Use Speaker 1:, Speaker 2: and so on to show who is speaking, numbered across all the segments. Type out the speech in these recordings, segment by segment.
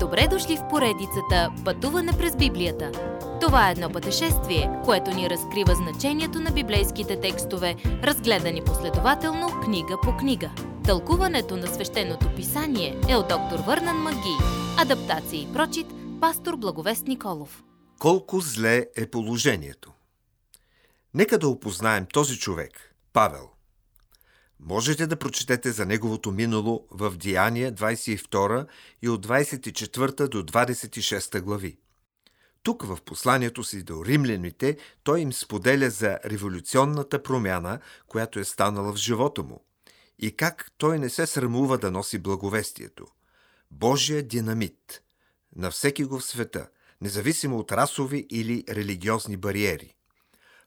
Speaker 1: Добре дошли в поредицата Пътуване през Библията. Това е едно пътешествие, което ни разкрива значението на библейските текстове, разгледани последователно книга по книга. Тълкуването на свещеното писание е от доктор Върнан Маги. Адаптация и прочит, пастор Благовест Николов.
Speaker 2: Колко зле е положението? Нека да опознаем този човек, Павел. Можете да прочетете за неговото минало в Деяния 22 и от 24 до 26 глави. Тук в посланието си до римляните той им споделя за революционната промяна, която е станала в живота му и как той не се срамува да носи благовестието. Божия динамит на всеки го в света, независимо от расови или религиозни бариери.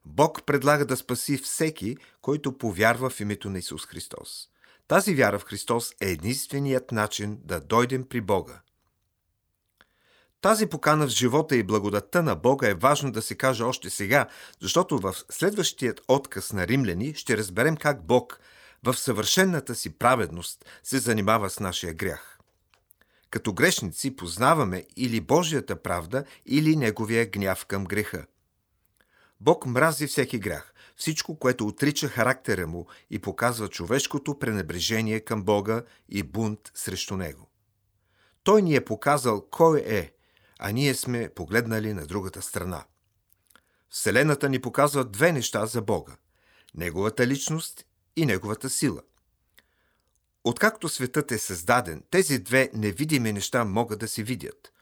Speaker 2: Бог предлага да спаси всеки, който повярва в името на Исус Христос. Тази вяра в Христос е единственият начин да дойдем при Бога. Тази покана в живота и благодатта на Бога е важно да се каже още сега, защото в следващият отказ на римляни ще разберем как Бог в съвършенната си праведност се занимава с нашия грях. Като грешници познаваме или Божията правда, или Неговия гняв към греха. Бог мрази всеки грях, всичко, което отрича характера му и показва човешкото пренебрежение към Бога и бунт срещу него. Той ни е показал кой е, а ние сме погледнали на другата страна. Вселената ни показва две неща за Бога – Неговата личност и Неговата сила. Откакто светът е създаден, тези две невидими неща могат да се видят.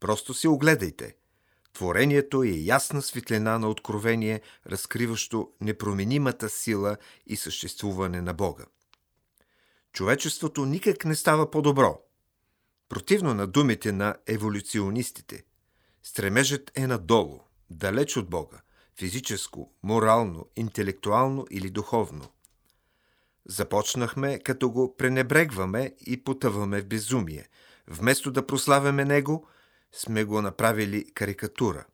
Speaker 2: Просто си огледайте – Творението е ясна светлина на откровение, разкриващо непроменимата сила и съществуване на Бога. Човечеството никак не става по-добро. Противно на думите на еволюционистите, стремежът е надолу, далеч от Бога, физическо, морално, интелектуално или духовно. Започнахме, като го пренебрегваме и потъваме в безумие. Вместо да прославяме Него – сме го направили карикатура.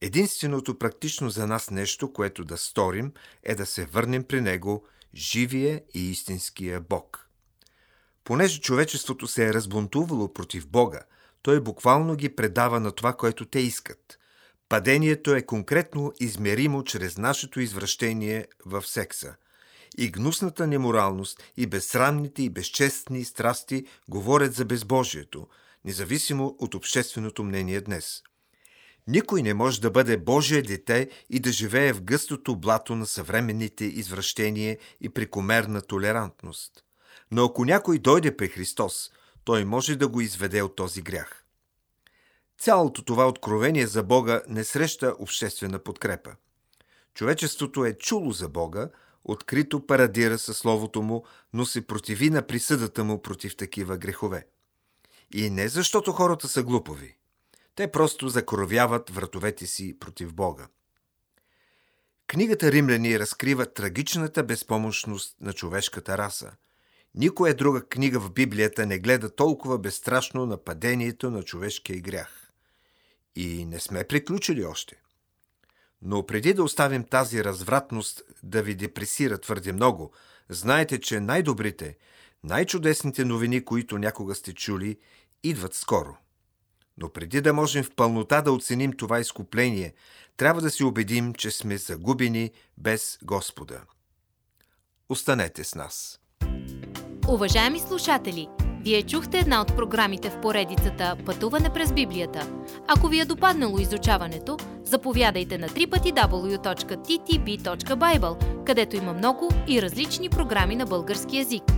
Speaker 2: Единственото практично за нас нещо, което да сторим, е да се върнем при Него, живия и истинския Бог. Понеже човечеството се е разбунтувало против Бога, той буквално ги предава на това, което те искат. Падението е конкретно измеримо чрез нашето извращение в секса. И гнусната неморалност, и безсрамните и безчестни страсти говорят за безбожието – независимо от общественото мнение днес. Никой не може да бъде Божие дете и да живее в гъстото блато на съвременните извращения и прекомерна толерантност. Но ако някой дойде при Христос, той може да го изведе от този грях. Цялото това откровение за Бога не среща обществена подкрепа. Човечеството е чуло за Бога, открито парадира със Словото му, но се противи на присъдата му против такива грехове. И не защото хората са глупови. Те просто закоровяват вратовете си против Бога. Книгата Римляни разкрива трагичната безпомощност на човешката раса. Никоя друга книга в Библията не гледа толкова безстрашно на падението на човешкия грях. И не сме приключили още. Но преди да оставим тази развратност да ви депресира твърде много, знайте, че най-добрите, най-чудесните новини, които някога сте чули, идват скоро. Но преди да можем в пълнота да оценим това изкупление, трябва да се убедим, че сме загубени без Господа. Останете с нас.
Speaker 1: Уважаеми слушатели, вие чухте една от програмите в поредицата Пътуване през Библията. Ако ви е допаднало изучаването, заповядайте на www.ttb.bible, където има много и различни програми на български язик.